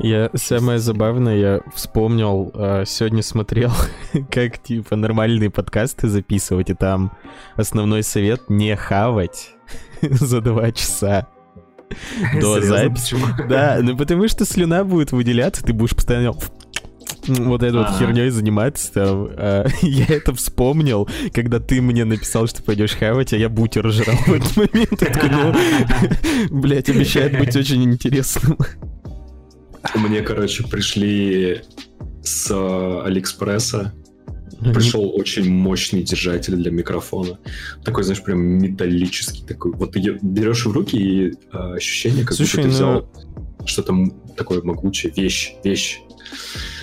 Я самое забавное, я вспомнил, э, сегодня смотрел, как типа нормальные подкасты записывать, и там основной совет не хавать за два часа до записи. Да, ну потому что слюна будет выделяться, ты будешь постоянно вот этой вот херней заниматься там. А, я это вспомнил, когда ты мне написал, что пойдешь хавать, а я бутер жрал в этот момент. Ну, блядь, обещает быть очень интересным. Мне, короче, пришли с э, Алиэкспресса пришел очень мощный держатель для микрофона. Такой, знаешь, прям металлический такой. Вот ты берешь в руки и э, ощущение, как Слушай, будто ты ну... взял что-то такое могучее, вещь, вещь.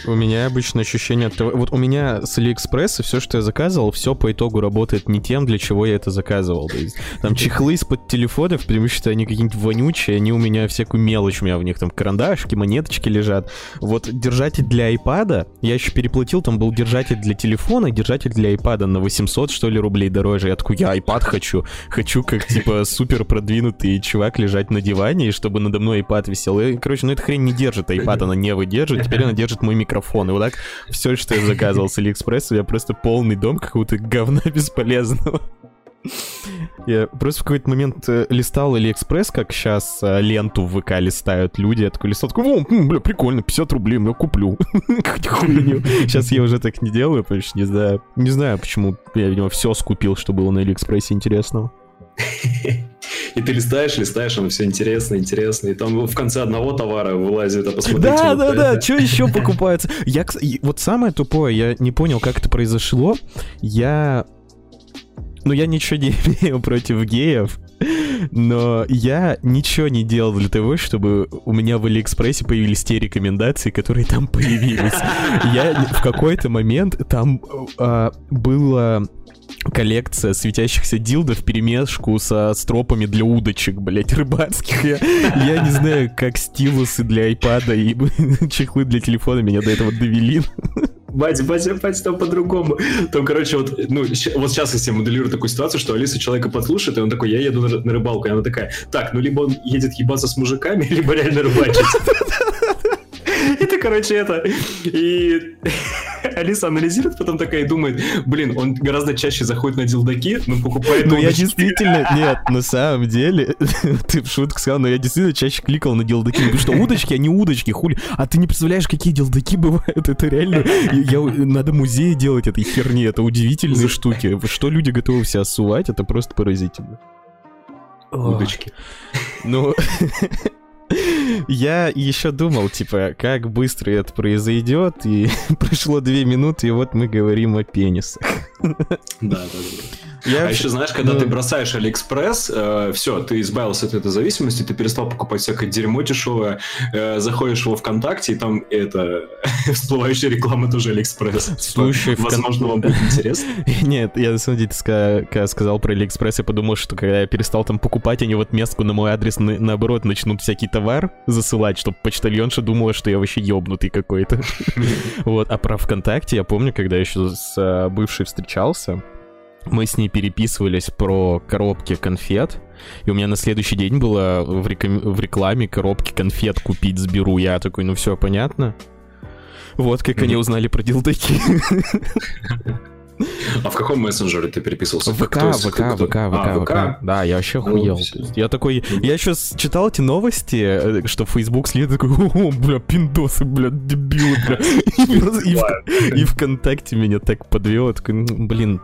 У меня обычно ощущение от того... Вот у меня с Алиэкспресса все, что я заказывал, все по итогу работает не тем, для чего я это заказывал. То есть, там чехлы из-под телефонов, что они какие-нибудь вонючие, они у меня всякую мелочь, у меня в них там карандашки, монеточки лежат. Вот держатель для iPad, я еще переплатил, там был держатель для телефона, держатель для iPad на 800, что ли, рублей дороже. Я такой, я iPad хочу. Хочу как, типа, супер продвинутый чувак лежать на диване, и чтобы надо мной iPad висел. И, короче, ну эта хрень не держит iPad, она не выдержит. Теперь она держит мой микрофон микрофон. И вот так все, что я заказывал с Алиэкспресса, я просто полный дом какого-то говна бесполезного. Я просто в какой-то момент э, листал Алиэкспресс, как сейчас э, ленту в ВК листают люди. Я такой листал, такой, о, бля, прикольно, 50 рублей, ну куплю. Сейчас я уже так не делаю, потому что не знаю, не знаю, почему я, видимо, все скупил, что было на Алиэкспрессе интересного. И ты листаешь, листаешь, оно все интересно, интересно. И там в конце одного товара вылазит, а посмотрите. Да, да, да, что еще покупается? Я, вот самое тупое, я не понял, как это произошло. Я... Ну, я ничего не имею против геев, но я ничего не делал для того, чтобы у меня в Алиэкспрессе появились те рекомендации, которые там появились. Я в какой-то момент там а, было коллекция светящихся дилдов в перемешку со стропами для удочек, блять, рыбацких. Я, я не знаю, как стилусы для айпада и чехлы для телефона меня до этого довели. Батя, батя, батя, там по-другому. Там, короче, вот, ну, вот сейчас я себе моделирую такую ситуацию, что Алиса человека подслушает, и он такой, я еду на, на рыбалку, и она такая, так, ну, либо он едет ебаться с мужиками, либо реально рыбачить. Короче, это. И Алиса анализирует, потом такая и думает, блин, он гораздо чаще заходит на дилдаки, но покупает Ну, я действительно, нет, на самом деле, ты в шутку сказал, но я действительно чаще кликал на дилдаки, потому что удочки, они удочки, хули. А ты не представляешь, какие дилдаки бывают, это реально, я, надо музей делать этой херни, это удивительные штуки. Что люди готовы все совать, это просто поразительно. Удочки. Ну, Я еще думал, типа, как быстро это произойдет, и прошло две минуты, и вот мы говорим о пенисах. Да, да, да. Я а еще знаешь, когда ну... ты бросаешь Алиэкспресс, э, все, ты избавился от этой зависимости, ты перестал покупать всякое дерьмо дешевое, э, заходишь во ВКонтакте, и там это всплывающая реклама тоже Алиэкспресс. Слушай, возможно, вам будет интересно. Нет, я на самом деле, когда сказал про Алиэкспресс, я подумал, что когда я перестал там покупать, они в отместку на мой адрес наоборот начнут всякий товар засылать, чтобы почтальонша думала, что я вообще ёбнутый какой-то. Вот, а про ВКонтакте я помню, когда еще с э, бывшей встречался, мы с ней переписывались про коробки конфет, и у меня на следующий день было в, рекам... в рекламе коробки конфет купить сберу. Я такой, ну все понятно. Вот как они узнали про дилдаки. А в каком мессенджере ты переписывался? ВК, ВК, ВК, ВК, а, ВК. Да, я вообще ну, охуел. Я такой, я сейчас читал эти новости, э, что Facebook следует такой, о, бля, пиндосы, бля, дебилы, бля. И, ВКонтакте меня так подвело, такой, блин,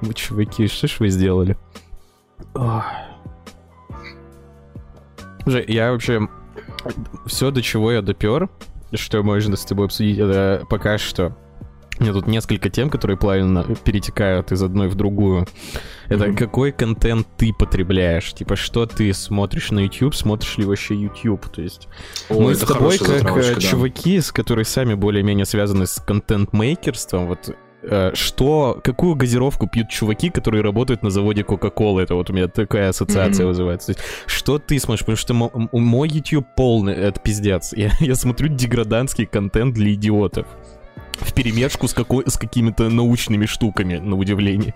вы чуваки, что ж вы сделали? Уже, я вообще все, до чего я допер, что можно с тобой обсудить, это пока что у меня тут несколько тем, которые плавно перетекают из одной в другую. Это mm-hmm. какой контент ты потребляешь? Типа, что ты смотришь на YouTube, смотришь ли вообще YouTube? То есть О, мы с тобой как э, да. чуваки, с которые сами более-менее связаны с контент-мейкерством, вот э, что, какую газировку пьют чуваки, которые работают на заводе Coca-Cola? Это вот у меня такая ассоциация mm-hmm. вызывается. что ты смотришь? Потому что мой YouTube полный, это пиздец. Я, я смотрю деградантский контент для идиотов в перемешку с, какой, с какими-то научными штуками, на удивление.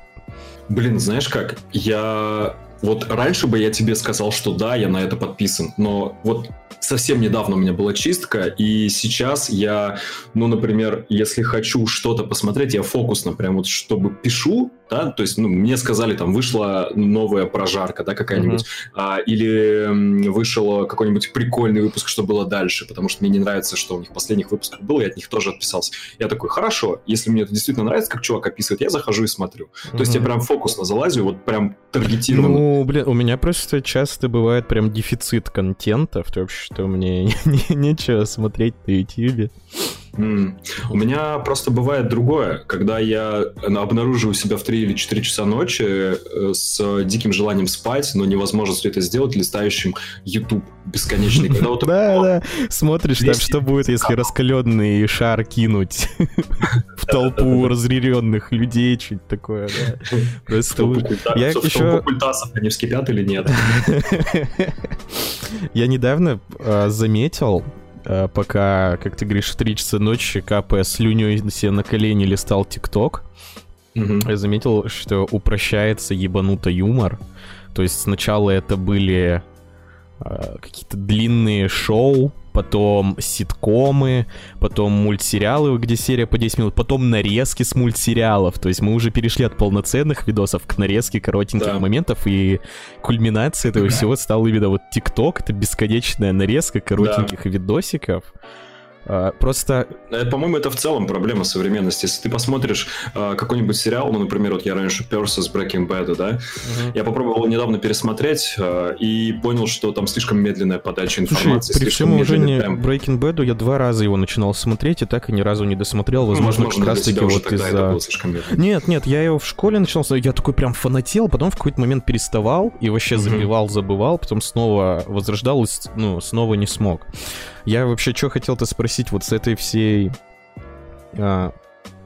Блин, знаешь как? Я Вот раньше бы я тебе сказал, что да, я на это подписан, но вот совсем недавно у меня была чистка, и сейчас я, ну, например, если хочу что-то посмотреть, я фокусно прям вот чтобы пишу, да, то есть, ну, мне сказали, там, вышла новая прожарка, да, какая-нибудь, uh-huh. а, или вышел какой-нибудь прикольный выпуск, что было дальше, потому что мне не нравится, что у них последних выпусков было, я от них тоже отписался. Я такой, хорошо, если мне это действительно нравится, как чувак описывает, я захожу и смотрю. Uh-huh. То есть я прям фокусно залазю, вот прям таргетированно. Ну, блин, у меня просто часто бывает прям дефицит контента, в том, что мне нечего смотреть на YouTube. У меня просто бывает другое, когда я обнаруживаю себя в 3 или 4 часа ночи э, с диким желанием спать, но невозможно это сделать листающим YouTube бесконечный. Когда вот да, да, смотришь там, что будет, если раскаленный шар кинуть в толпу разъяренных людей, что-то такое, да. Просто я еще... культасов они вскипят или нет? Я недавно а, заметил, пока, как ты говоришь, в 3 часа ночи, капая слюней себе на колени, листал ТикТок, угу. я заметил, что упрощается ебануто юмор. То есть сначала это были э, какие-то длинные шоу, потом ситкомы, потом мультсериалы, где серия по 10 минут, потом нарезки с мультсериалов. То есть мы уже перешли от полноценных видосов к нарезке коротеньких да. моментов, и кульминация этого всего стала именно вот ТикТок, это бесконечная нарезка коротеньких да. видосиков. А, просто... Э, по-моему, это в целом проблема современности. Если ты посмотришь uh, какой-нибудь сериал, ну, например, вот я раньше перся с Breaking Bad, да, uh-huh. я попробовал недавно пересмотреть uh, и понял, что там слишком медленная подача информации. Слушай, при всем уважении темп. Breaking Bad я два раза его начинал смотреть и так и ни разу не досмотрел. Возможно, ну, возможно как раз-таки вот из-за... Нет, нет, я его в школе начал смотреть, я такой прям фанател, потом в какой-то момент переставал и вообще uh-huh. забивал, забывал, потом снова возрождал и ну, снова не смог. Я вообще что хотел-то спросить вот с этой всей... А,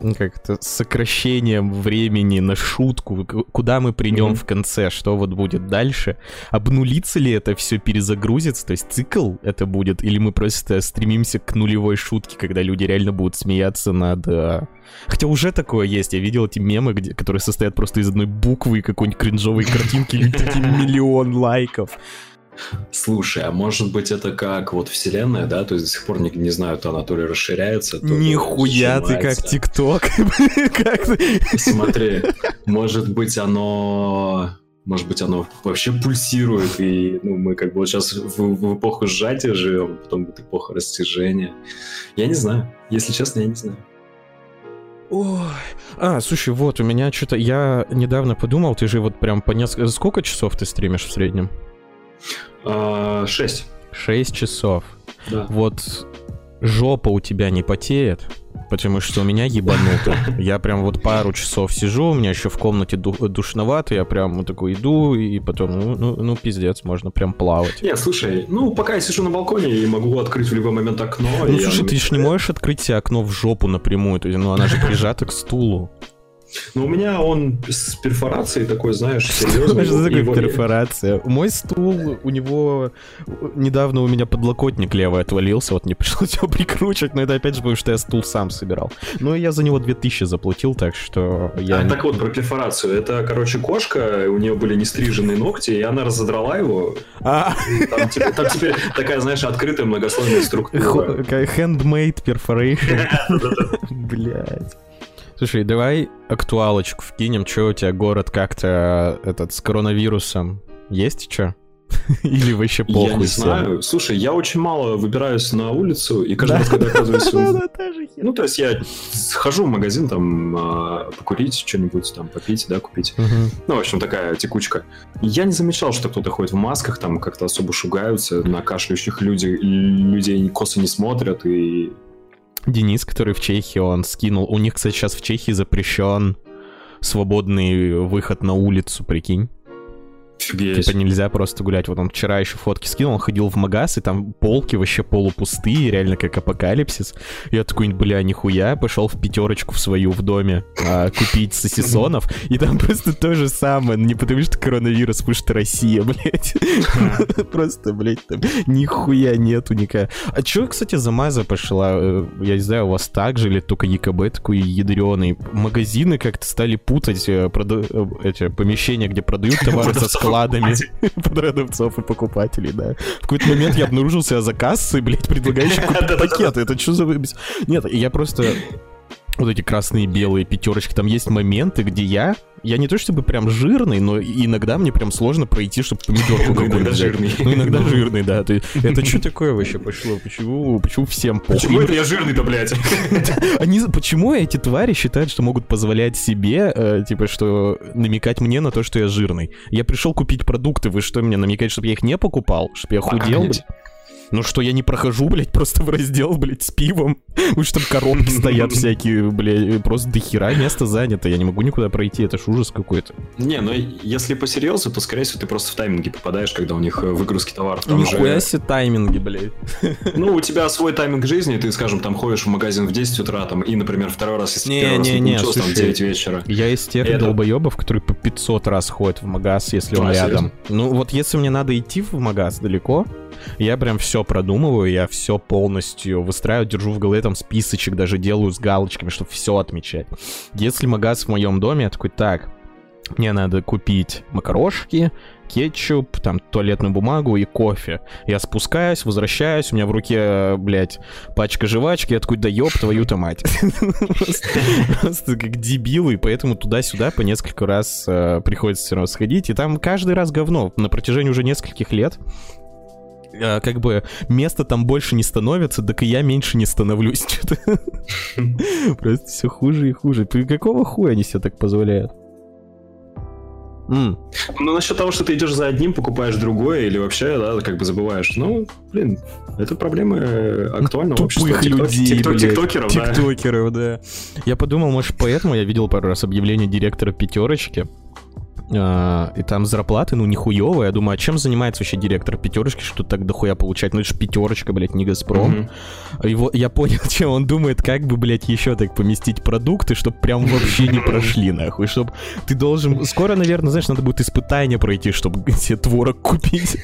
ну, как-то сокращением времени на шутку, куда мы придем mm-hmm. в конце, что вот будет дальше, обнулится ли это все, перезагрузится, то есть цикл это будет, или мы просто стремимся к нулевой шутке, когда люди реально будут смеяться над... А, хотя уже такое есть, я видел эти мемы, где, которые состоят просто из одной буквы и какой-нибудь кринжовой картинки, или миллион лайков. Слушай, а может быть это как вот вселенная, да? То есть до сих пор не, не знаю, то она то ли расширяется, то Нихуя ты как ТикТок. Смотри, может быть оно... Может быть, оно вообще пульсирует, и ну, мы как бы вот сейчас в, в эпоху сжатия живем, потом будет эпоха растяжения. Я не знаю. Если честно, я не знаю. Ой. А, слушай, вот, у меня что-то... Я недавно подумал, ты же вот прям по несколько... Сколько часов ты стримишь в среднем? А, шесть. Шесть часов. Да. Вот жопа у тебя не потеет, потому что у меня ебануто. Я прям вот пару часов сижу, у меня еще в комнате душновато, я прям вот такой иду, и потом, ну, ну, ну пиздец, можно прям плавать. Нет, слушай, ну, пока я сижу на балконе и могу открыть в любой момент окно. Ну, слушай, ты же не можешь открыть себе окно в жопу напрямую, то есть, ну, она же прижата к стулу. Но у меня он с перфорацией такой, знаешь, серьезный. Что такое перфорация? Мой стул, у него... Недавно у меня подлокотник левый отвалился, вот мне пришлось его прикручивать, но это опять же потому, что я стул сам собирал. Но я за него 2000 заплатил, так что я... А, так вот, про перфорацию. Это, короче, кошка, у нее были нестриженные ногти, и она разодрала его. А. Там, типа, там теперь такая, знаешь, открытая многослойная структура. Handmade perforation. Блять. Слушай, давай актуалочку вкинем, что у тебя город как-то этот с коронавирусом есть что? Или вообще похуй? Я не знаю. Слушай, я очень мало выбираюсь на улицу, и каждый раз, когда оказываюсь... Ну, то есть я схожу в магазин, там, а, покурить что-нибудь, там, попить, да, купить. Ну, в общем, такая текучка. Я не замечал, что кто-то ходит в масках, там, как-то особо шугаются, на кашляющих людей, людей косо не смотрят, и Денис, который в Чехии, он скинул. У них, кстати, сейчас в Чехии запрещен свободный выход на улицу, прикинь. Офигеть. Типа нельзя просто гулять. Вот он вчера еще фотки скинул, он ходил в магаз, и там полки вообще полупустые, реально как апокалипсис. Я такой, бля, нихуя, пошел в пятерочку в свою в доме а, купить сосисонов, и там просто то же самое. Не потому что коронавирус, потому что Россия, блядь. Просто, блядь, там нихуя нету никакая. А чё, кстати, за маза пошла? Э, я не знаю, у вас так же или только ЕКБ такой ядреный? Магазины как-то стали путать э. Э, эти помещения, где продают товары со докладами продавцов и покупателей, да. В какой-то момент я обнаружил себя за кассой, блядь, предлагающий купить пакеты. Это что за... Нет, я просто вот эти красные белые пятерочки, там есть моменты, где я, я не то чтобы прям жирный, но иногда мне прям сложно пройти, чтобы помидорку какую-то Иногда жирный. Ну, иногда жирный, да. Это что такое вообще пошло? Почему, почему всем похуй? Почему это я жирный-то, блядь? Они, почему эти твари считают, что могут позволять себе, э, типа, что намекать мне на то, что я жирный? Я пришел купить продукты, вы что, мне намекаете, чтобы я их не покупал? Чтобы я худел? Ну что, я не прохожу, блядь, просто в раздел, блядь, с пивом. Уж там коробки стоят всякие, блядь, просто до хера место занято. Я не могу никуда пройти, это ж ужас какой-то. Не, ну если по-серьезу, то, скорее всего, ты просто в тайминге попадаешь, когда у них э, выгрузки товаров. Там Нихуя же- себе тайминги, блядь. Ну, у тебя свой тайминг жизни, ты, скажем, там ходишь в магазин в 10 утра, там, и, например, второй раз, если Не, первый раз не, не не, там, в слушай, 9 вечера. Я из тех Это- долбоебов, которые по 500 раз ходят в магаз, если он А, рядом. Ну вот если мне надо идти в магаз далеко, я прям все продумываю, я все полностью выстраиваю, держу в голове там списочек, даже делаю с галочками, чтобы все отмечать. Если магаз в моем доме, я такой, так, мне надо купить макарошки, кетчуп, там, туалетную бумагу и кофе. Я спускаюсь, возвращаюсь, у меня в руке, блядь, пачка жвачки, я такой, да ёб твою-то мать. Просто- как дебилы, поэтому туда-сюда по несколько раз э, приходится все равно сходить, и там каждый раз говно. На протяжении уже нескольких лет э, как бы места там больше не становится, так и я меньше не становлюсь. Просто все хуже и хуже. Какого хуя они себе так позволяют? Ну, насчет того, что ты идешь за одним, покупаешь другое, или вообще, да, как бы забываешь. Ну, блин, это проблемы э, актуального общества. Тупых Тикток- людей, тикток-. Тиктокеров, да. Тиктокеров, да. Я подумал, может, поэтому я видел пару раз объявление директора пятерочки. А, и там зарплаты, ну, нихуевые. Я думаю, а чем занимается вообще директор пятерочки, что так дохуя получать? Ну, это же пятерочка, блядь, не Газпром. И вот я понял, чем он думает, как бы, блядь, еще так поместить продукты, чтобы прям вообще не прошли, нахуй. Чтобы ты должен... Скоро, наверное, знаешь, надо будет испытание пройти, чтобы себе творог купить.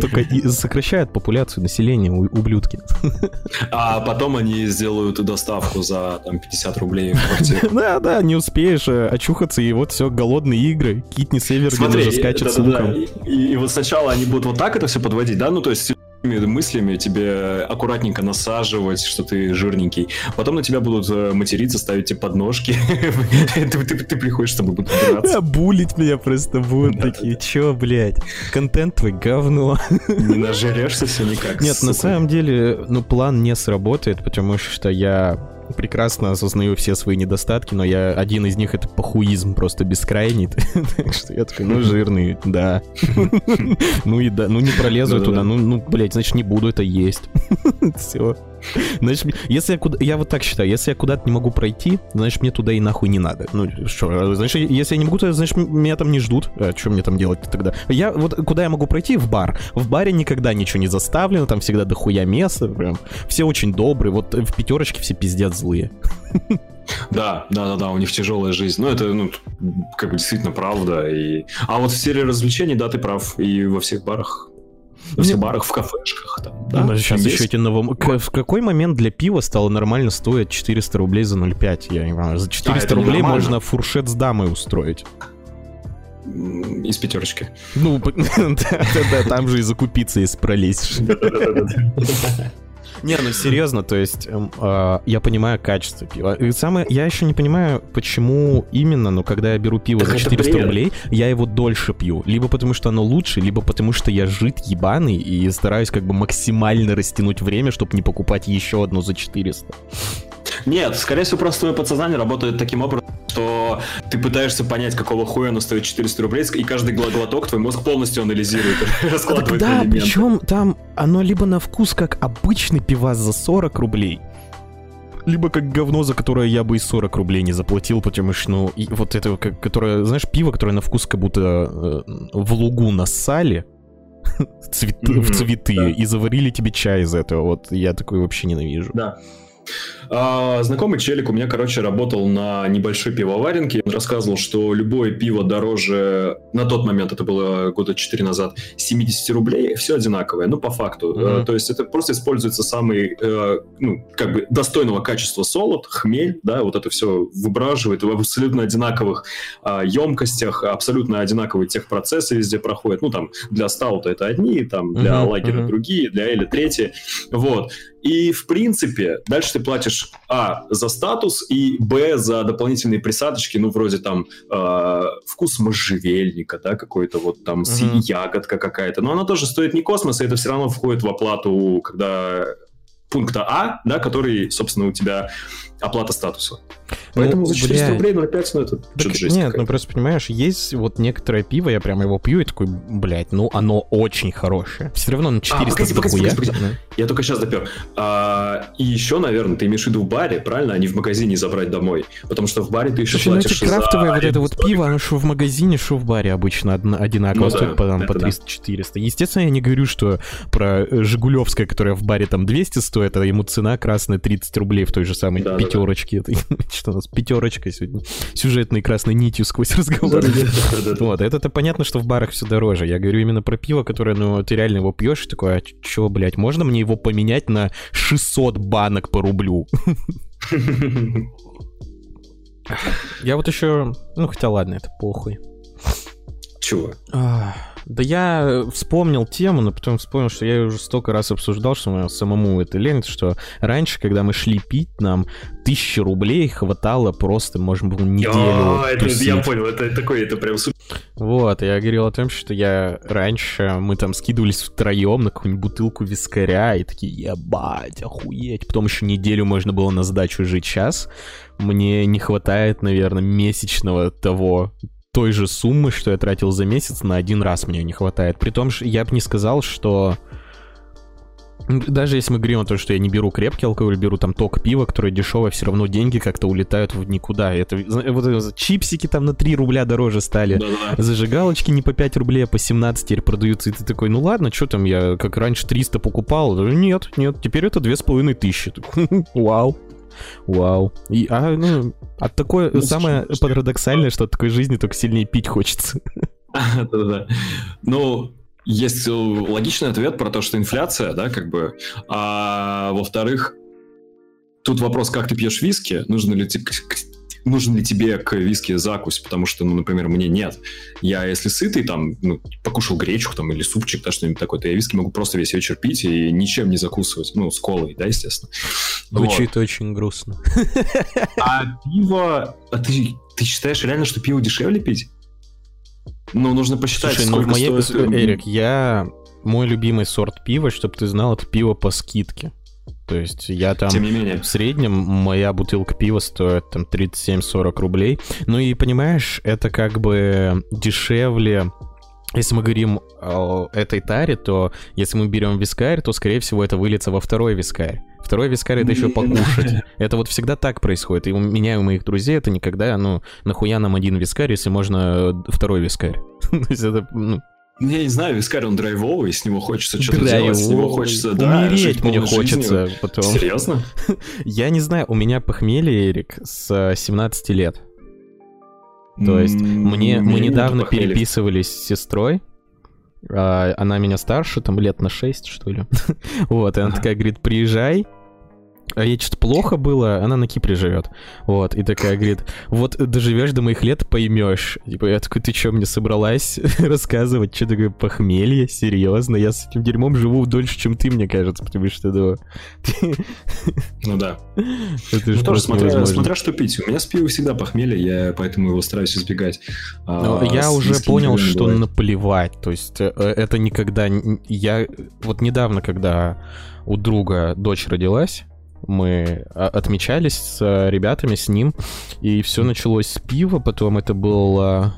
Только сокращают популяцию населения, ублюдки. А потом они сделают доставку за там 50 рублей в квартиру. Да, да, не успеешь э, очухаться, и вот все, голодные игры. Китни Севергин Смотри, уже скачет с да-да-да, луком. И, и вот сначала они будут вот так это все подводить, да, ну то есть с этими мыслями тебе аккуратненько насаживать, что ты жирненький. Потом на тебя будут э, материться, ставить тебе подножки. ты, ты- ты приходишь, чтобы будут драться. Булить меня просто будут Да, такие, чё, блядь, контент твой говно. Не нажерешься все никак. Нет, на самом деле, ну, план не сработает, потому что я прекрасно осознаю все свои недостатки, но я один из них это похуизм просто бескрайний. Так что я такой, ну, жирный, да. Ну и да, ну не пролезу туда, ну, ну, блядь, значит, не буду это есть. Все. Значит, если я куда... Я вот так считаю, если я куда-то не могу пройти, значит, мне туда и нахуй не надо. Ну, что, значит, если я не могу, то значит, меня там не ждут. А что мне там делать тогда? Я вот куда я могу пройти? В бар. В баре никогда ничего не заставлено, там всегда дохуя места, прям. Все очень добрые, вот в пятерочке все пиздец злые. Да, да, да, да, у них тяжелая жизнь. Ну, это, ну, как бы действительно правда. И... А вот в сфере развлечений, да, ты прав. И во всех барах. Во всех барах, в кафешках там. Да, Да, сейчас есть. еще эти новом... К- В какой момент для пива стало нормально стоить 400 рублей за 0,5? Я не знаю. За 400 А, рублей можно фуршет с дамой устроить. Из пятерочки. Ну, там же и закупиться, если пролезешь. Не, ну серьезно, то есть эм, а, я понимаю качество пива. И самое, я еще не понимаю, почему именно, но когда я беру пиво Так за это 400 бред. рублей, я его дольше пью. Либо потому что оно лучше, либо потому что я жид ебаный и стараюсь как бы максимально растянуть время, чтобы не покупать еще одну за 400. Нет, скорее всего, просто твое подсознание работает таким образом, что ты пытаешься понять, какого хуя оно стоит 400 рублей, и каждый глоток твой мозг полностью анализирует, раскладывает да, причем там оно либо на вкус как обычный пивас за 40 рублей, либо как говно, за которое я бы и 40 рублей не заплатил, потому что, ну, и вот это, как, которое, знаешь, пиво, которое на вкус как будто э, в лугу нассали, цвет- Мгм, в цветы, да. и заварили тебе чай из этого. Вот я такой вообще ненавижу. Да. А, знакомый челик у меня, короче, работал на небольшой пивоваренке. Он рассказывал, что любое пиво дороже, на тот момент, это было года 4 назад, 70 рублей, все одинаковое, ну, по факту. Mm-hmm. То есть это просто используется самый, э, ну, как бы достойного качества солод, хмель, да, вот это все выбраживает в абсолютно одинаковых емкостях, абсолютно одинаковые техпроцессы везде проходят. Ну, там, для стаута это одни, там, для mm-hmm. лагеря mm-hmm. другие, для эля третьи. Вот. И, в принципе, дальше ты платишь, а, за статус, и, б, за дополнительные присадочки, ну, вроде там э, вкус можжевельника, да, какой-то вот там mm-hmm. ягодка какая-то. Но она тоже стоит не космос, и это все равно входит в оплату, когда пункта А, да, который, собственно, у тебя оплата статуса. Поэтому ну, за 400 бля... рублей 0,5, ну это так, жесть Нет, какая. ну просто понимаешь, есть вот некоторое пиво, я прямо его пью и такой, блядь, ну оно очень хорошее. Все равно на 400 а, погоди, погоди, погоди, погоди. Да. Я только сейчас допер. А, и еще, наверное, ты имеешь в виду в баре, правильно, а не в магазине забрать домой. Потому что в баре ты еще Слушай, ну платишь ну это крафтовое за... вот это вот пиво, оно что в магазине, что в баре обычно одинаково ну, стоит да, по, там, по 300-400. Да. Естественно, я не говорю, что про Жигулевское, которое в баре там 200 стоит, а ему цена красная 30 рублей в той же самой да, пятерочке. Да, да. Что у нас пятерочка сегодня сюжетной красной нитью сквозь разговор. Вот, это-то понятно, что в барах все дороже. Я говорю именно про пиво, которое, ну, ты реально его пьешь, и такой, а чё, блядь, можно мне его поменять на 600 банок по рублю? Я вот еще... Ну, хотя ладно, это похуй. Чего? Да я вспомнил тему, но потом вспомнил, что я ее уже столько раз обсуждал, что мне самому это лень, что раньше, когда мы шли пить, нам тысячи рублей хватало просто, может быть, неделю О, это, Я понял, это такой, это прям супер. Вот, я говорил о том, что я раньше, мы там скидывались втроем на какую-нибудь бутылку вискаря, и такие, ебать, охуеть. Потом еще неделю можно было на сдачу жить час. Мне не хватает, наверное, месячного того той же суммы, что я тратил за месяц, на один раз мне не хватает. При том, что я бы не сказал, что... Даже если мы говорим о том, что я не беру крепкий алкоголь, беру там ток пива, которое дешевое, все равно деньги как-то улетают в никуда. Это вот чипсики там на 3 рубля дороже стали. Да-да. Зажигалочки не по 5 рублей, а по 17 теперь продаются. И ты такой, ну ладно, что там, я как раньше 300 покупал. Нет, нет, теперь это 2500. Вау. Вау. И, а, ну, от такое ну, самое парадоксальное, что от такой жизни только сильнее пить хочется. Да-да-да. Ну, есть логичный ответ про то, что инфляция, да, как бы. А во-вторых, тут вопрос, как ты пьешь виски, нужно ли тебе нужен ли тебе к виски закусь, потому что, ну, например, мне нет. Я, если сытый, там, ну, покушал гречку там или супчик, да, что-нибудь такое, то я виски могу просто весь вечер пить и ничем не закусывать. Ну, с колой, да, естественно. Звучит вот. очень грустно. А пиво... А ты, ты считаешь реально, что пиво дешевле пить? Ну, нужно посчитать, Слушай, сколько ну, в моей... стоит... Эрик, я... Мой любимый сорт пива, чтобы ты знал, это пиво по скидке. То есть я там Тем не менее. в среднем моя бутылка пива стоит там 37-40 рублей. Ну и понимаешь, это как бы дешевле если мы говорим о этой таре, то если мы берем вискарь, то, скорее всего, это выльется во второй вискарь. Второй вискарь — это еще покушать. Это вот всегда так происходит. И у меня и у моих друзей это никогда, ну, нахуя нам один вискарь, если можно второй вискарь. То есть это, ну, ну, я не знаю, вискарь он драйвовый, с него хочется что-то делать, с него хочется, да, Умереть мне хочется жизнью. потом. Серьезно? Я не знаю, у меня похмелье, Эрик, с 17 лет. То есть мне, мы недавно переписывались с сестрой, а, она меня старше, там лет на 6, что ли. вот, и она такая говорит, приезжай, ей что-то плохо было, она на Кипре живет. Вот, и такая говорит, вот доживешь до моих лет, поймешь. Типа, я такой, ты что, мне собралась рассказывать, что такое похмелье? Серьезно? Я с этим дерьмом живу дольше, чем ты, мне кажется, потому что, ну... Ну да. Это ну тоже, смотря, смотря что пить. У меня с пивом всегда похмелье, я поэтому его стараюсь избегать. А, я уже понял, что наплевать. То есть э, это никогда... Я вот недавно, когда у друга дочь родилась, мы а, отмечались с ребятами, с ним, и все началось с пива, потом это был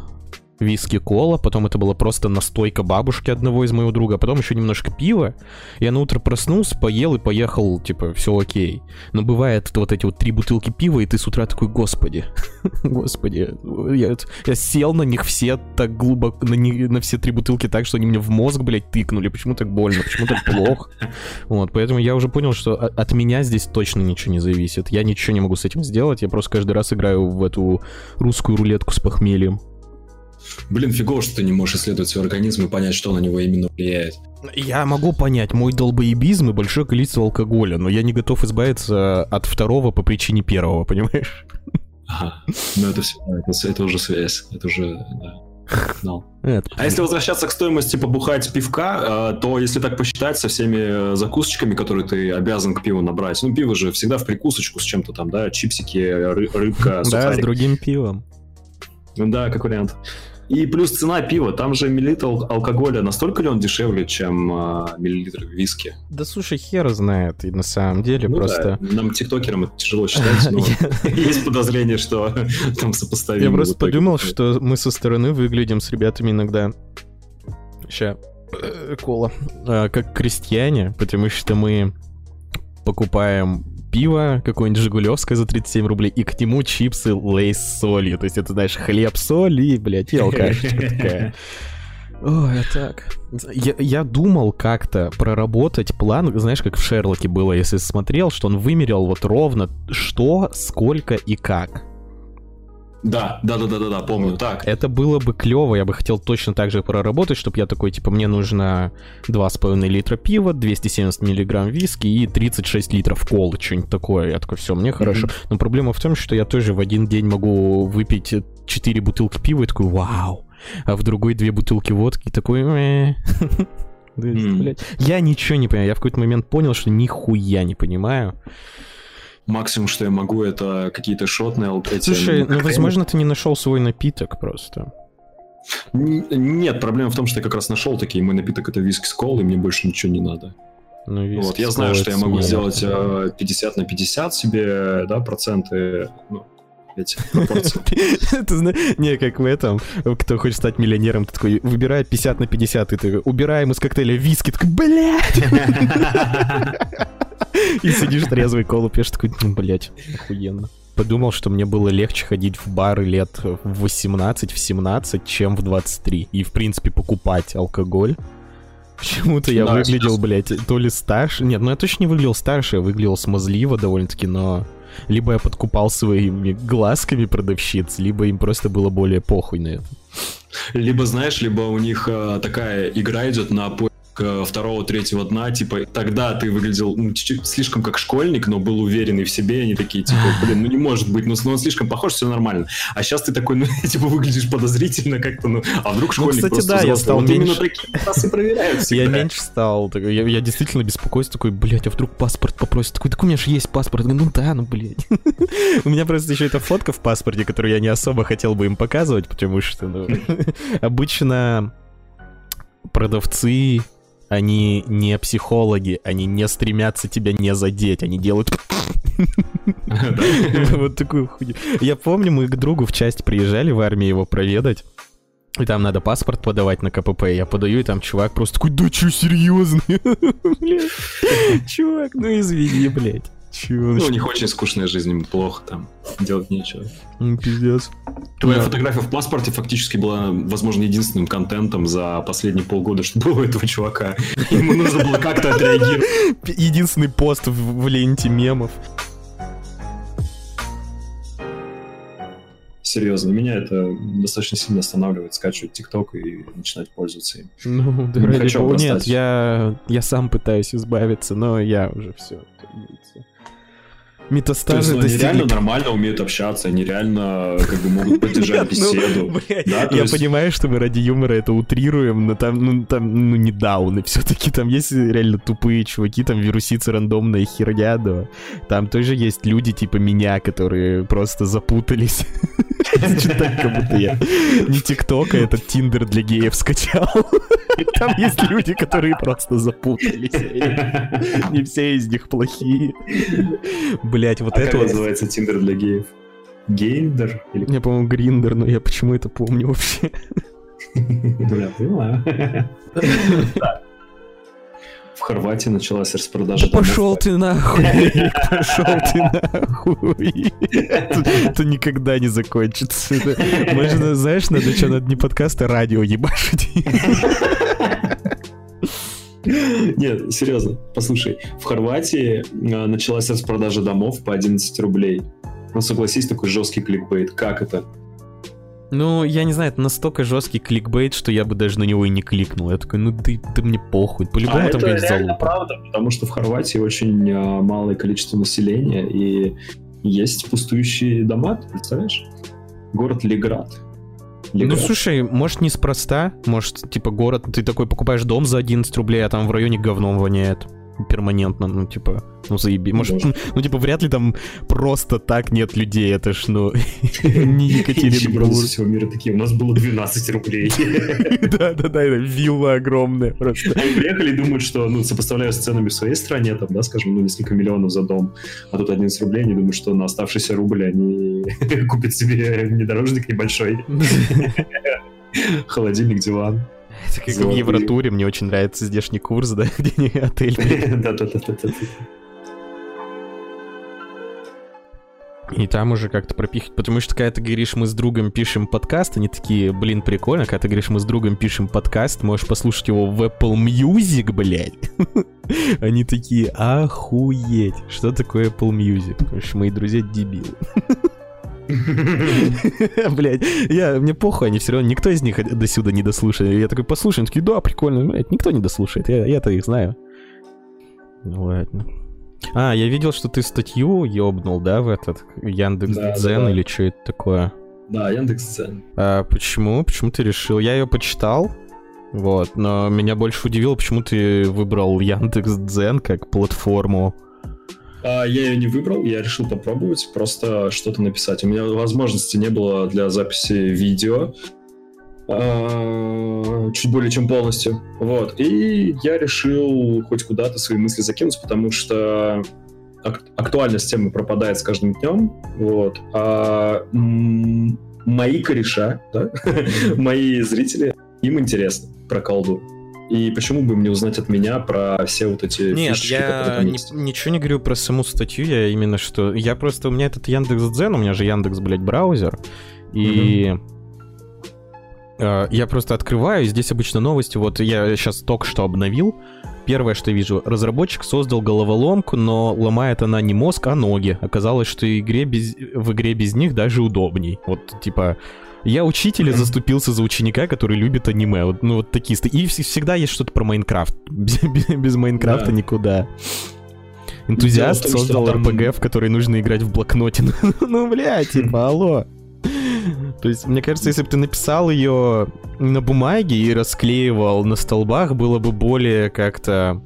виски кола, потом это была просто настойка бабушки одного из моего друга, а потом еще немножко пива. Я на утро проснулся, поел и поехал, типа, все окей. Но бывает вот эти вот три бутылки пива, и ты с утра такой, господи, господи, я, я сел на них все так глубоко, на, не, на все три бутылки так, что они мне в мозг, блядь, тыкнули. Почему так больно, почему так плохо? Вот, поэтому я уже понял, что от меня здесь точно ничего не зависит. Я ничего не могу с этим сделать, я просто каждый раз играю в эту русскую рулетку с похмельем. Блин, фигово, что ты не можешь исследовать свой организм и понять, что на него именно влияет. Я могу понять мой долбоебизм и большое количество алкоголя, но я не готов избавиться от второго по причине первого, понимаешь? Ага. Ну это все, это, это уже связь, это уже, да. No. Это... А если возвращаться к стоимости побухать пивка, э, то если так посчитать со всеми закусочками, которые ты обязан к пиву набрать, ну пиво же всегда в прикусочку с чем-то там, да, чипсики, рыбка, Да, с другим пивом. Ну да, как вариант. И плюс цена пива, там же миллилитр алкоголя, настолько ли он дешевле, чем а, миллилитр виски? Да слушай, хер знает, и на самом деле ну просто... Да. Нам, тиктокерам, это тяжело считать, но есть подозрение, что там сопоставимо. Я просто подумал, что мы со стороны выглядим с ребятами иногда... Ща, э, кола. А, как крестьяне, потому что мы покупаем пиво, какое-нибудь Жигулевское за 37 рублей, и к нему чипсы лейс с солью. То есть это, знаешь, хлеб, соль и, блядь, и алкашечка такая. Ой, так. Я, я думал как-то проработать план, знаешь, как в Шерлоке было, если смотрел, что он вымерял вот ровно что, сколько и как. Да, да, да, да, да, да, помню. Так. Это было бы клево, я бы хотел точно так же проработать, чтобы я такой, типа, мне нужно 2,5 литра пива, 270 миллиграмм виски и 36 литров колы, что-нибудь такое. Я такой, все, мне хорошо. Mm-hmm. Но проблема в том, что я тоже в один день могу выпить 4 бутылки пива и такой, вау. А в другой две бутылки водки и такой. Я ничего не понимаю. Я в какой-то момент понял, что нихуя не понимаю. Максимум, что я могу, это какие-то шотные эти... Слушай, ну, возможно, ты не нашел свой напиток просто. Нет, проблема в том, что я как раз нашел такие. Мой напиток это виски с колой, мне больше ничего не надо. Ну, вот, я знаю, что я могу сделать 50 э, на 50 себе, да, проценты, ну, эти пропорции. Не, как в этом, кто хочет стать миллионером, ты такой, выбирай 50 на 50, ты такой, убираем из коктейля виски, такой, блядь! И сидишь трезвый, колу пьешь, такой, ну, блядь, охуенно. Подумал, что мне было легче ходить в бары лет в 18, в 17, чем в 23. И, в принципе, покупать алкоголь. Почему-то я да, выглядел, сейчас... блядь, то ли старше. Нет, ну я точно не выглядел старше, я выглядел смазливо довольно-таки, но... Либо я подкупал своими глазками продавщиц, либо им просто было более похуй на это. Либо, знаешь, либо у них э, такая игра идет на второго, третьего дна, типа, тогда ты выглядел ну, слишком как школьник, но был уверенный в себе, они такие, типа, блин, ну не может быть, ну, ну он слишком похож, все нормально. А сейчас ты такой, ну, типа, выглядишь подозрительно как-то, ну, а вдруг ну, школьник ну, кстати, да, я стал вот меньше... именно такие проверяют всегда. Я меньше стал, я, я действительно беспокоюсь, такой, блядь, а вдруг паспорт попросит? Такой, так у меня же есть паспорт. Ну да, ну, блядь. У меня просто еще эта фотка в паспорте, которую я не особо хотел бы им показывать, потому что, ну, обычно продавцы они не психологи, они не стремятся тебя не задеть, они делают... Вот такую хуйню. Я помню, мы к другу в часть приезжали в армию его проведать. И там надо паспорт подавать на КПП. Я подаю, и там чувак просто такой, да чё, серьезно? Чувак, ну извини, блядь. Чего? Ну, у них очень скучная жизнь, им плохо там, делать нечего. Ну, пиздец. Твоя да. фотография в паспорте фактически была, возможно, единственным контентом за последние полгода, что было у этого чувака. Ему нужно было как-то отреагировать. Единственный пост в, в ленте мемов. серьезно. Меня это достаточно сильно останавливает скачивать ТикТок и начинать пользоваться им. Ну, да, не хочу Нет, я, я сам пытаюсь избавиться, но я уже все метастазы То есть, ну, достигли... реально нормально умеют общаться, они реально как бы могут поддержать ну, беседу. Я понимаю, что мы ради юмора это утрируем, но там, ну, там, ну, не дауны все-таки, там есть реально тупые чуваки, там вирусицы рандомная херня, да. Там тоже есть люди типа меня, которые просто запутались. Значит, так, как будто я не ТикТок, а этот Тиндер для геев скачал. Там есть люди, которые просто запутались. Не все из них плохие. Блять, вот а это как называется Тиндер для геев? Гейндер? Или... Я, по-моему, Grindr, но я почему это помню вообще? Бля, понимаю. В Хорватии началась распродажа Да пошел ты нахуй, пошел ты нахуй. Это, никогда не закончится. Можно, знаешь, надо что, надо не подкаст, а радио ебашить. Нет, серьезно, послушай, в Хорватии а, началась распродажа домов по 11 рублей. Ну, согласись, такой жесткий кликбейт. Как это? Ну, я не знаю, это настолько жесткий кликбейт, что я бы даже на него и не кликнул. Я такой, ну ты, ты мне похуй. По-любому а там, это залупа. правда, потому что в Хорватии очень а, малое количество населения, и есть пустующие дома, ты представляешь? Город Леград. Ну, слушай, может, неспроста. Может, типа, город, ты такой покупаешь дом за 11 рублей, а там в районе говном воняет. Перманентно, ну, типа, ну, заеби. Может, ну, типа, вряд ли там просто так нет людей, это ж, ну, не Екатеринбург. всего мира такие, у нас было 12 рублей. Да-да-да, это вилла огромная просто. Они приехали и думают, что, ну, сопоставляя с ценами в своей стране, там, да, скажем, ну, несколько миллионов за дом, а тут 11 рублей, они думают, что на оставшийся рубль они купят себе внедорожник небольшой, холодильник, диван. Это как в. Евротуре, мне очень нравится здешний курс, да, где не отель. Да-да-да-да-да. И там уже как-то пропихать, потому что когда ты говоришь, мы с другом пишем подкаст, они такие, блин, прикольно, когда ты говоришь, мы с другом пишем подкаст, можешь послушать его в Apple Music, блядь. Они такие, охуеть, что такое Apple Music? Потому что мои друзья дебилы. Блять, я, мне похуй, они все равно, никто из них до сюда не дослушает. Я такой, послушай, они такие, да, прикольно, блядь, никто не дослушает, я-то их знаю. Ну ладно. А, я видел, что ты статью ёбнул, да, в этот Яндекс Да, Дзен да. или что это такое? Да, Яндекс.Дзен. А почему? Почему ты решил? Я ее почитал, вот, но меня больше удивило, почему ты выбрал Яндекс Дзен как платформу. А, я ее не выбрал, я решил попробовать, просто что-то написать. У меня возможности не было для записи видео, а, чуть более чем полностью. Вот. И я решил хоть куда-то свои мысли закинуть, потому что ак- актуальность темы пропадает с каждым днем. Вот. А мои кореша, да, мои зрители, им интересно про колду. И почему бы им не узнать от меня про все вот эти Нет, фишечки, которые я есть? ничего не говорю про саму статью, я именно что... Я просто... У меня этот Яндекс Дзен, у меня же Яндекс, блядь, браузер, и... э, Я просто открываю, здесь обычно новости. Вот я сейчас только что обновил. Первое, что я вижу, разработчик создал головоломку, но ломает она не мозг, а ноги. Оказалось, что игре без... в игре без них даже удобней. Вот, типа, я учитель и заступился за ученика, который любит аниме. Вот, ну, вот такие... И вс- всегда есть что-то про Майнкрафт. Без, Майнкрафта Да. никуда. Энтузиаст Дело создал там- РПГ, в который нужно играть в блокноте. Ну, бля, типа, алло. То есть, мне кажется, если бы ты написал ее на бумаге и расклеивал на столбах, было бы более как-то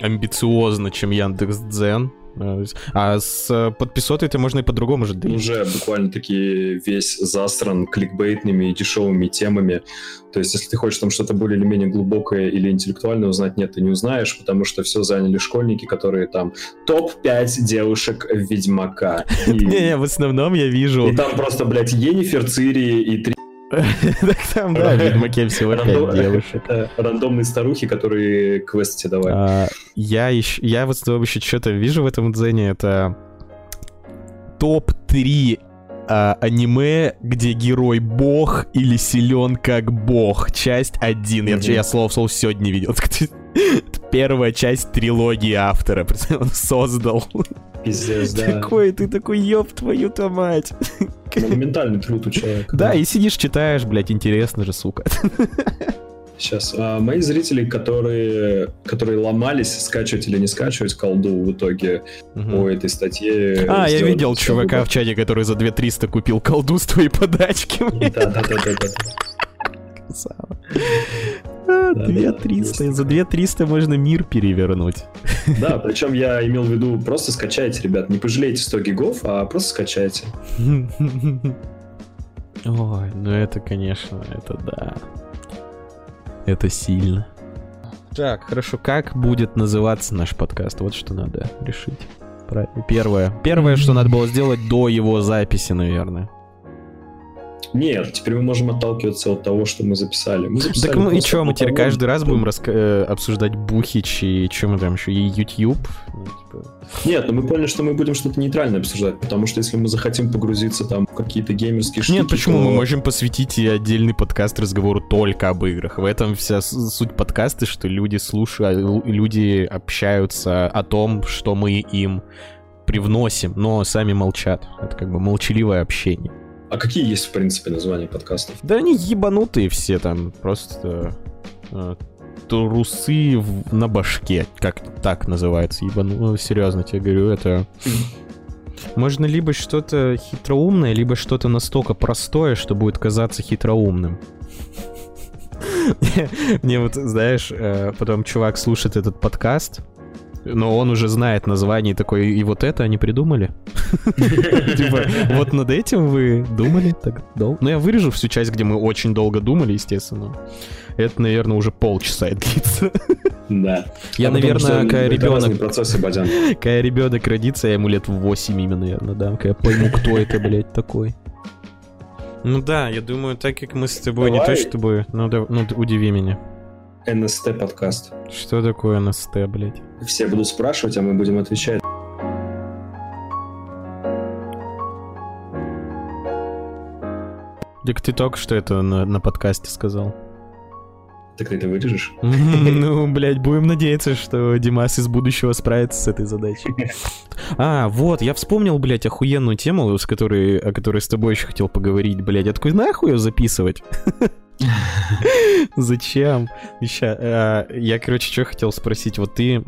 амбициозно, чем Яндекс Дзен. А с э, подписотой это можно и по-другому же доить. уже буквально таки весь засран кликбейтными и дешевыми темами. То есть, если ты хочешь там что-то более или менее глубокое или интеллектуальное узнать, нет, ты не узнаешь, потому что все заняли школьники, которые там топ-5 девушек Ведьмака. Не-не, в основном я вижу... и там просто, блядь, Енифер, Цири и три Так там, да, в Ведьмаке всего пять девушек. рандомные старухи, которые квест тебе давали. А, Я еще, я в основном еще что-то вижу в этом дзене, это топ-3 а, аниме, где герой бог или силен как бог. Часть 1. Я, я слово в слово сегодня видел. Первая часть трилогии автора. Он создал. Пиздец, да. Такой, ты такой, ёб твою-то мать. Монументальный труд у человека. Да, и сидишь, читаешь, блядь, интересно же, сука. Сейчас. А, мои зрители, которые, которые ломались, скачивать или не скачивать колду в итоге по этой статье. А, я видел чувака выбор. в чате, который за 2300 купил колду с твоей подачки. Да, да, да, да, да. Красава. А, Да, 2300. да, За 2300 можно мир перевернуть. Да, причем я имел в виду, просто скачайте, ребят, не пожалейте 100 гигов, а просто скачайте. Ой, ну это, конечно, это да. Это сильно. Так, хорошо, как будет называться наш подкаст? Вот что надо решить. Правильно. Первое. Первое, что надо было сделать до его записи, наверное. Нет, теперь мы можем отталкиваться от того, что мы записали. Мы записали Так ну и просто что, мы теперь каждый раз будем раска- э, обсуждать Бухич и что мы там еще, и YouTube? Ну, типа, Нет, но мы поняли, что мы будем что-то нейтральное обсуждать, потому что если мы захотим погрузиться там в какие-то геймерские штуки... Нет, почему? то- Мы можем посвятить и отдельный подкаст разговору только об играх. В этом вся суть подкаста, что люди слушают, люди общаются о том, что мы им привносим, но сами молчат. Это как бы молчаливое общение. А какие есть, в принципе, названия подкастов? Да они ебанутые все там, просто э, трусы в- на башке, как так называется, ебану, ну, серьезно тебе говорю, это... Можно либо что-то хитроумное, либо что-то настолько простое, что будет казаться хитроумным. Мне вот, знаешь, э, потом чувак слушает этот подкаст, но он уже знает название такой, и вот это они придумали? Типа, вот над этим вы думали так долго? Ну, я вырежу всю часть, где мы очень долго думали, естественно. Это, наверное, уже полчаса длится. Да. Я, А наверное, когда ребенок, процессы, Бадян. когда ребенок родится, я ему лет в 8 именно, наверное, дам, когда я пойму, кто это, блядь, такой. Ну да, я думаю, так как мы с тобой не то Давай. чтобы... Ну, да, ну удиви меня. НСТ подкаст. Что такое НСТ, блядь? Все будут спрашивать, а мы будем отвечать. Так ты только что это на, на подкасте сказал. Так ты это вырежешь? Ну, блядь, будем надеяться, что Димас из будущего справится с этой задачей. А, вот, я вспомнил, блядь, охуенную тему, с которой, о которой с тобой еще хотел поговорить, блядь. Такой, нахуй ее записывать? Зачем? Ща, а, я, короче, что хотел спросить. Вот ты...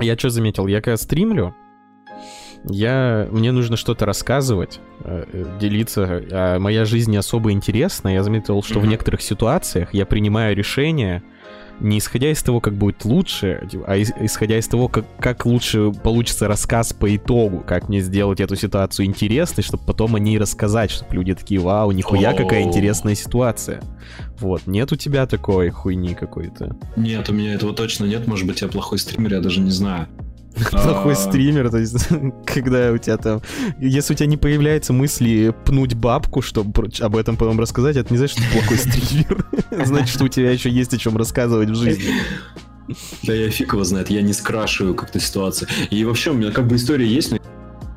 Я что заметил? Я когда стримлю, я... Мне нужно что-то рассказывать, э, э, делиться. А моя жизнь не особо интересна. Я заметил, что в Мгм. некоторых ситуациях я принимаю решение не исходя из того, как будет лучше, а ис- исходя из того, как, как лучше получится рассказ по итогу, как мне сделать эту ситуацию интересной, чтобы потом о ней рассказать, чтобы люди такие, вау, нихуя, какая интересная ситуация. Вот, нет у тебя такой хуйни какой-то? Нет, у меня этого точно нет. Может быть, я плохой стример, я даже не знаю. Плохой А. стример, то есть, когда у тебя там... Если у тебя не появляется мысли пнуть бабку, чтобы об этом потом рассказать, это не значит, что ты плохой стример. Значит, что у тебя еще есть о чем рассказывать в жизни. Да я фиг его знает, я не скрашиваю как-то ситуацию. И вообще у меня как бы история есть, но я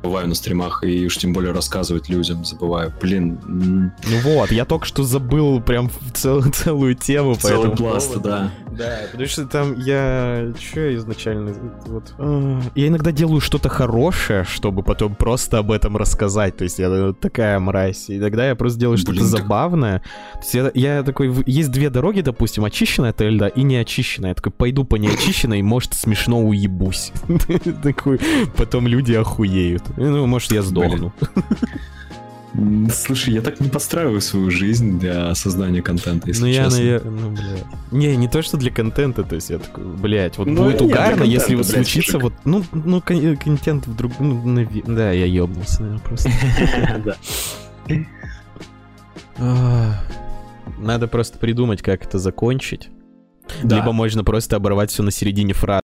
бываю на стримах, и уж тем более рассказывать людям забываю. Блин, Ну вот, я только что забыл прям цел- целую тему по целый пласт, да. Да, потому что там я... Че я изначально... Вот... а, Я иногда делаю что-то хорошее, чтобы потом просто об этом рассказать. То есть я э, такая мразь. Иногда я просто делаю что-то забавное. То есть я, я такой... Есть две дороги, допустим, очищенная от льда и неочищенная. Я такой, пойду по неочищенной, может, смешно уебусь. Такой, потом люди охуеют. Ну, может, я сдохну. Слушай, я так не подстраиваю свою жизнь для создания контента, если Ну, я, честно. навер- ну, блядь. Не, не то, что для контента, то есть я такой, блядь, вот Ну, будет угарно, если вот случится вот, ну, ну, кон- контент вдруг, ну, наве- да, я ёбнулся, наверное, просто. Да. Надо просто придумать, как это закончить. Да. Либо можно просто оборвать все на середине фразы.